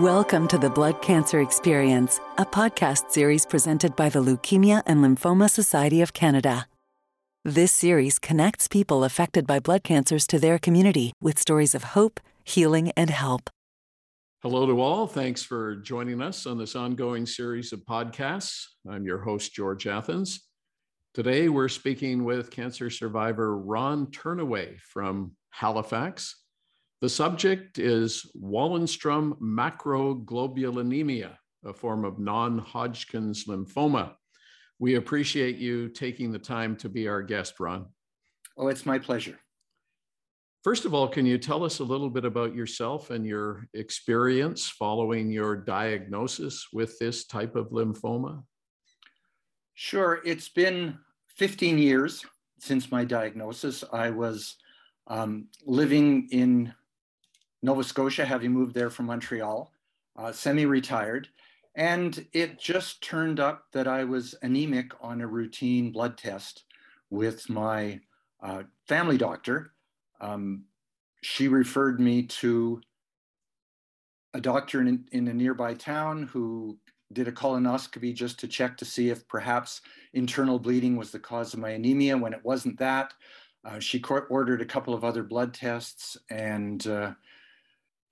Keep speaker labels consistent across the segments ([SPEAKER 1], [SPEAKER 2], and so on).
[SPEAKER 1] Welcome to the Blood Cancer Experience, a podcast series presented by the Leukemia and Lymphoma Society of Canada. This series connects people affected by blood cancers to their community with stories of hope, healing, and help.
[SPEAKER 2] Hello to all. Thanks for joining us on this ongoing series of podcasts. I'm your host, George Athens. Today, we're speaking with cancer survivor Ron Ternoway from Halifax. The subject is Waldenstrom macroglobulinemia, a form of non Hodgkin's lymphoma. We appreciate you taking the time to be our guest, Ron.
[SPEAKER 3] Oh, it's my pleasure.
[SPEAKER 2] First of all, can you tell us a little bit about yourself and your experience following your diagnosis with this type of lymphoma?
[SPEAKER 3] Sure. It's been 15 years since my diagnosis. I was um, living in Nova Scotia, having moved there from Montreal, uh, semi retired. And it just turned up that I was anemic on a routine blood test with my uh, family doctor. Um, she referred me to a doctor in, in a nearby town who did a colonoscopy just to check to see if perhaps internal bleeding was the cause of my anemia. When it wasn't that, uh, she ordered a couple of other blood tests and uh,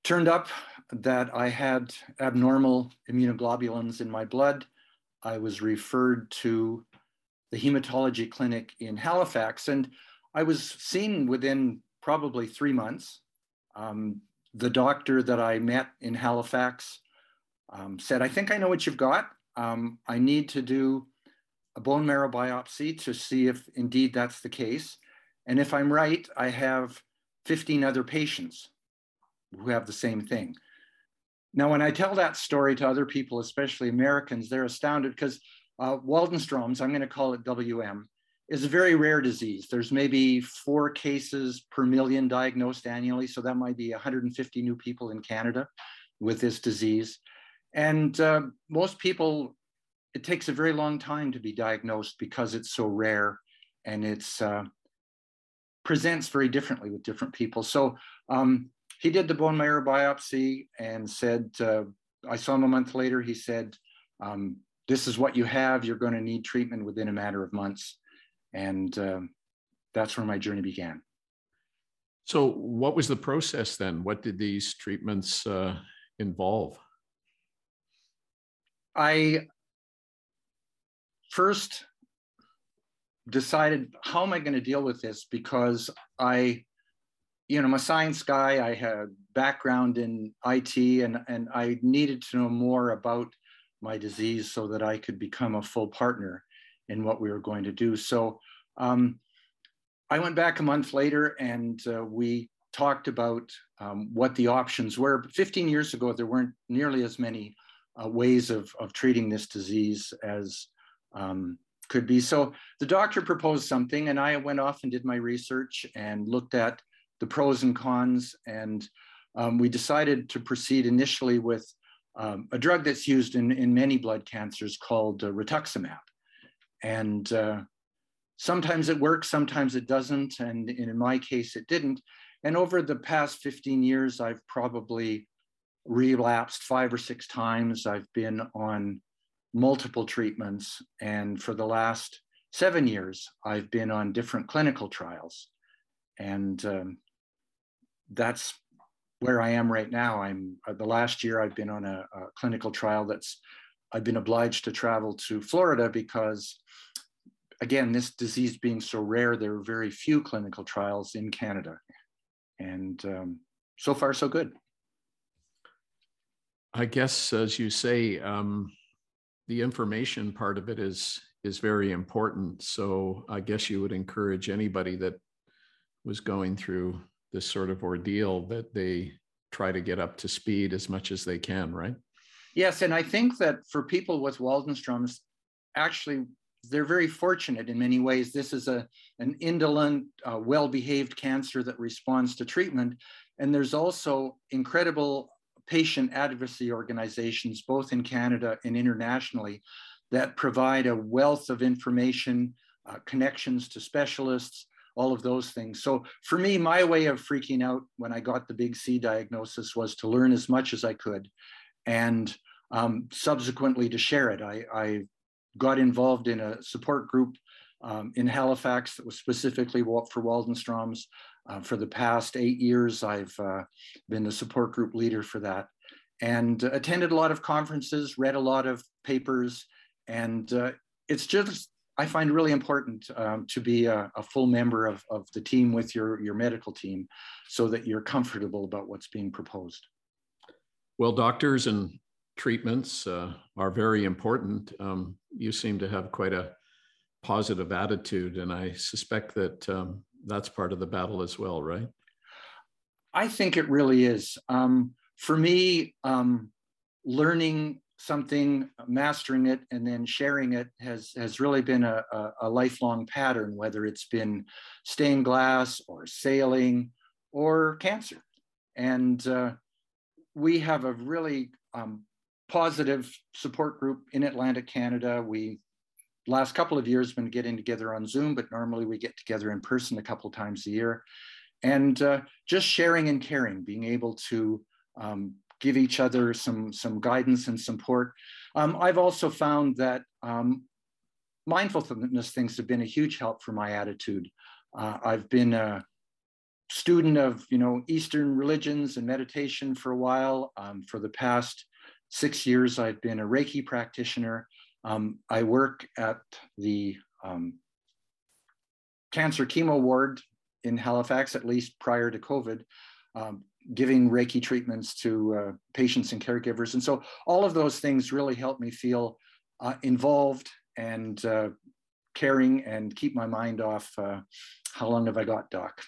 [SPEAKER 3] turned up that I had abnormal immunoglobulins in my blood. I was referred to the hematology clinic in Halifax, and I was seen within probably three months. Um, the doctor that I met in Halifax um, said, I think I know what you've got. Um, I need to do a bone marrow biopsy to see if indeed that's the case. And if I'm right, I have 15 other patients who have the same thing. Now, when I tell that story to other people, especially Americans, they're astounded because uh, Waldenstrom's, I'm going to call it WM, is a very rare disease. There's maybe four cases per million diagnosed annually. So that might be 150 new people in Canada with this disease. And uh, most people, it takes a very long time to be diagnosed because it's so rare and it's uh, presents very differently with different people. So um, he did the bone marrow biopsy and said, uh, I saw him a month later. He said, um, This is what you have. You're going to need treatment within a matter of months. And um, that's where my journey began.
[SPEAKER 2] So, what was the process then? What did these treatments uh, involve?
[SPEAKER 3] I first decided how am I going to deal with this because I you know, I'm a science guy. I had background in IT, and and I needed to know more about my disease so that I could become a full partner in what we were going to do. So um, I went back a month later, and uh, we talked about um, what the options were. 15 years ago, there weren't nearly as many uh, ways of of treating this disease as um, could be. So the doctor proposed something, and I went off and did my research and looked at the pros and cons. And um, we decided to proceed initially with um, a drug that's used in, in many blood cancers called uh, rituximab. And uh, sometimes it works, sometimes it doesn't. And in my case, it didn't. And over the past 15 years, I've probably relapsed five or six times. I've been on multiple treatments. And for the last seven years, I've been on different clinical trials. And um, that's where I am right now. I'm uh, the last year I've been on a, a, clinical trial that's I've been obliged to travel to Florida because again, this disease being so rare, there are very few clinical trials in Canada. And um, so far, so good.
[SPEAKER 2] I guess, as you say, um, the information part of it is is very important. So I guess you would encourage anybody that was going through this sort of ordeal that they try to get up to speed as much as they can, right?
[SPEAKER 3] Yes, and I think that for people with Waldenstrom's, actually, they're very fortunate in many ways. This is a an indolent, uh, well-behaved cancer that responds to treatment, and there's also incredible patient advocacy organizations, both in Canada and internationally, that provide a wealth of information, uh, connections to specialists, all of those things. So for me, my way of freaking out when I got the big C diagnosis was to learn as much as I could and um, subsequently to share it. I, I, got involved in a support group um, in Halifax that was specifically for Waldenstroms. Uh, for the past eight years, I've uh, been the support group leader for that and attended a lot of conferences, read a lot of papers, and uh, it's just I find really important um, to be a, a, full member of, of the team with your, your medical team so that you're comfortable about what's being proposed.
[SPEAKER 2] Well, doctors and treatments uh, are very important. Um, you seem to have quite a positive attitude, and I suspect that um, that's part of the battle as well, right?
[SPEAKER 3] I think it really is. Um, for me, um, learning something, mastering it, and then sharing it has, has really been a, a, a lifelong pattern, whether it's been stained glass or sailing or cancer. And uh, we have a really um, positive support group in Atlantic Canada. We last couple of years been getting together on Zoom, but normally we get together in person a couple times a year. And uh, just sharing and caring, being able to um, give each other some, some guidance and support. Um, I've also found that um, mindfulness things have been a huge help for my attitude. Uh, I've been a student of you know Eastern religions and meditation for a while. Um, for the past six years, I've been a Reiki practitioner. Um, I work at the um, cancer chemo ward in Halifax, at least prior to COVID. Um, giving Reiki treatments to uh, patients and caregivers. And so all of those things really help me feel uh, involved and uh, caring and keep my mind off uh, how long have I got, Doc?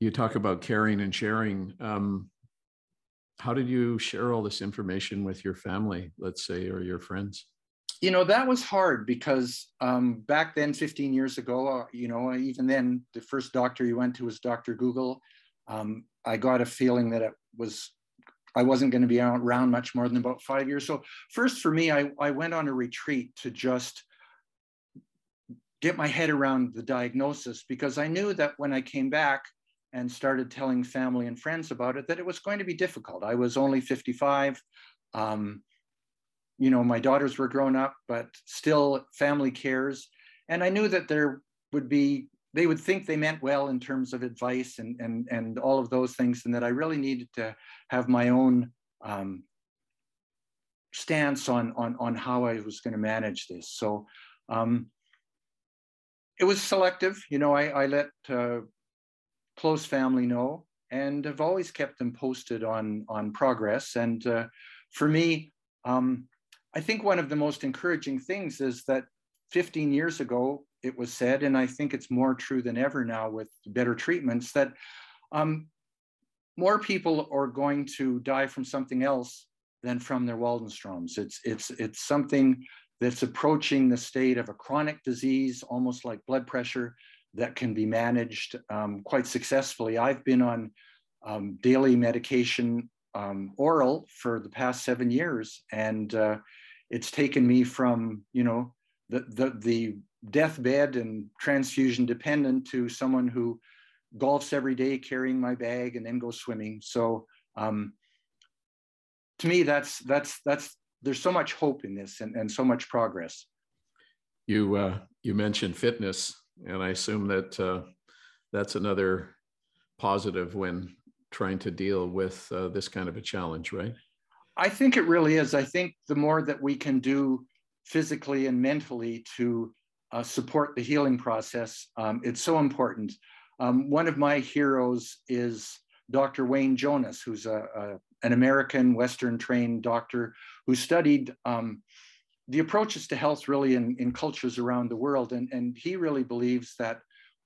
[SPEAKER 2] You talk about caring and sharing. Um, how did you share all this information with your family, let's say, or your friends?
[SPEAKER 3] You know, that was hard because um, back then, 15 years ago, uh, you know, even then, the first doctor you went to was Dr. Google um, I got a feeling that it was I wasn't going to be around much more than about five years. So first for me, I, I went on a retreat to just get my head around the diagnosis because I knew that when I came back and started telling family and friends about it, that it was going to be difficult. I was only 55. Um, you know, my daughters were grown up, but still family cares. And I knew that there would be they would think they meant well in terms of advice and and and all of those things, and that I really needed to have my own um, stance on on on how I was going to manage this. So um, it was selective. You know, I, I let uh, close family know, and I've always kept them posted on on progress. And uh, for me, um, I think one of the most encouraging things is that 15 years ago, it was said, and I think it's more true than ever now with better treatments, that um, more people are going to die from something else than from their Waldenstroms. It's, it's, it's something that's approaching the state of a chronic disease, almost like blood pressure, that can be managed um, quite successfully. I've been on um, daily medication um, oral for the past seven years, and uh, it's taken me from, you know, the, the, the deathbed and transfusion dependent to someone who golfs every day carrying my bag and then goes swimming. So um, to me, that's that's that's there's so much hope in this and, and so much progress.
[SPEAKER 2] You uh, you mentioned fitness, and I assume that uh, that's another positive when trying to deal with uh, this kind of a challenge, right?
[SPEAKER 3] I think it really is. I think the more that we can do physically and mentally to uh, support the healing process. Um, it's so important. Um, one of my heroes is Dr. Wayne Jonas, who's a, a an American Western trained doctor who studied um, the approaches to health really in, in cultures around the world. And, and he really believes that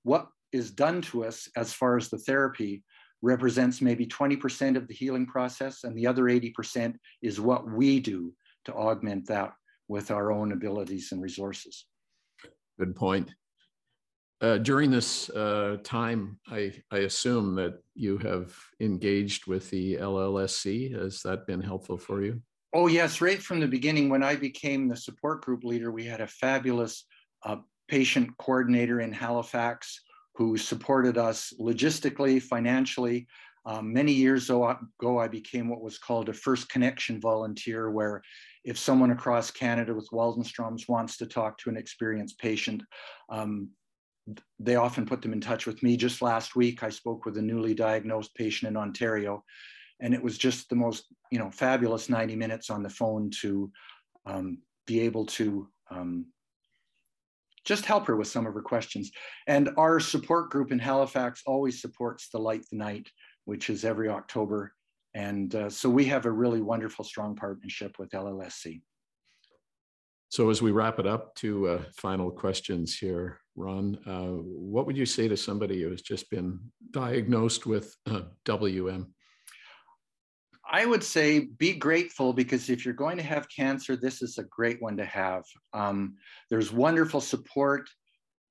[SPEAKER 3] what is done to us as far as the therapy represents maybe 20% of the healing process, and the other 80% is what we do to augment that with our own abilities and resources.
[SPEAKER 2] Good point. Uh, during this uh, time, I, I assume that you have engaged with the LLSC. Has that been helpful for you?
[SPEAKER 3] Oh, yes. Right from the beginning, when I became the support group leader, we had a fabulous uh, patient coordinator in Halifax who supported us logistically, financially. Um, many years ago, I became what was called a First Connection volunteer, where if someone across Canada with Waldenstrom's wants to talk to an experienced patient, um, they often put them in touch with me. Just last week, I spoke with a newly diagnosed patient in Ontario, and it was just the most, you know, fabulous 90 minutes on the phone to um, be able to um, just help her with some of her questions. And our support group in Halifax always supports the Light the Night, which is every October. And uh, so we have a really wonderful, strong partnership with LLSC.
[SPEAKER 2] So as we wrap it up to uh, final questions here, Ron, uh, what would you say to somebody who has just been diagnosed with uh, WM?
[SPEAKER 3] I would say be grateful because if you're going to have cancer, this is a great one to have. Um, there's wonderful support.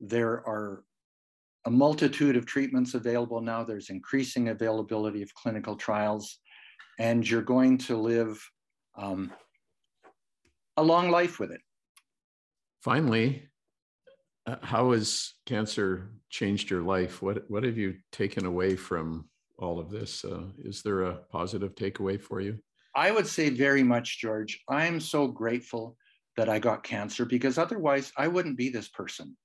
[SPEAKER 3] There are a multitude of treatments available now. There's increasing availability of clinical trials, and you're going to live um, a long life with it.
[SPEAKER 2] Finally, uh, how has cancer changed your life? What what have you taken away from all of this? Uh, is there a positive takeaway for you?
[SPEAKER 3] I would say very much, George. I'm so grateful that I got cancer because otherwise I wouldn't be this person.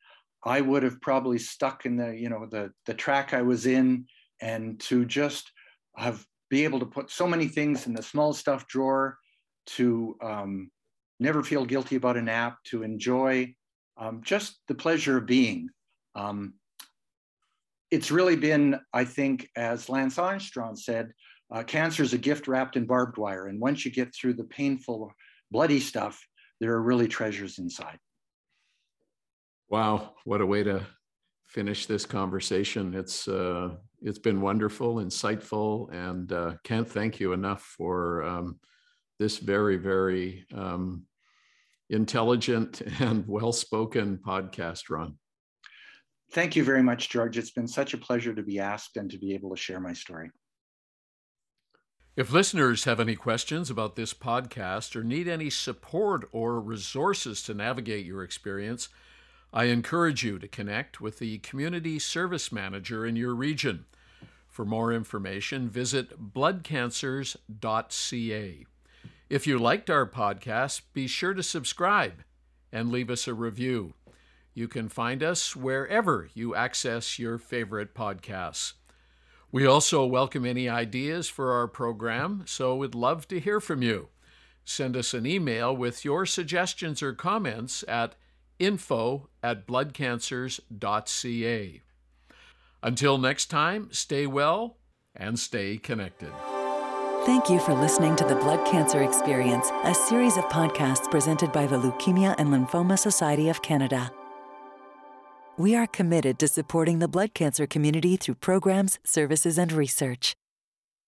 [SPEAKER 3] I would have probably stuck in the, you know, the the track I was in, and to just have be able to put so many things in the small stuff drawer, to um, never feel guilty about a nap, to enjoy um, just the pleasure of being. Um, it's really been, I think, as Lance Armstrong said, uh, cancer is a gift wrapped in barbed wire. And once you get through the painful, bloody stuff, there are really treasures inside.
[SPEAKER 2] Wow, what a way to finish this conversation. It's uh, it's been wonderful, insightful, and uh, can't thank you enough for um, this very, very um, intelligent and well-spoken podcast, Ron.
[SPEAKER 3] Thank you very much, George. It's been such a pleasure to be asked and to be able to share my story.
[SPEAKER 2] If listeners have any questions about this podcast or need any support or resources to navigate your experience, I encourage you to connect with the Community Service Manager in your region. For more information, visit bloodcancers.ca. If you liked our podcast, be sure to subscribe and leave us a review. You can find us wherever you access your favorite podcasts. We also welcome any ideas for our program, so we'd love to hear from you. Send us an email with your suggestions or comments at info at bloodcancers.ca. Until next time, stay well and stay connected.
[SPEAKER 1] Thank you for listening to the Blood Cancer Experience, a series of podcasts presented by the Leukemia and Lymphoma Society of Canada. We are committed to supporting the blood cancer community through programs, services, and research.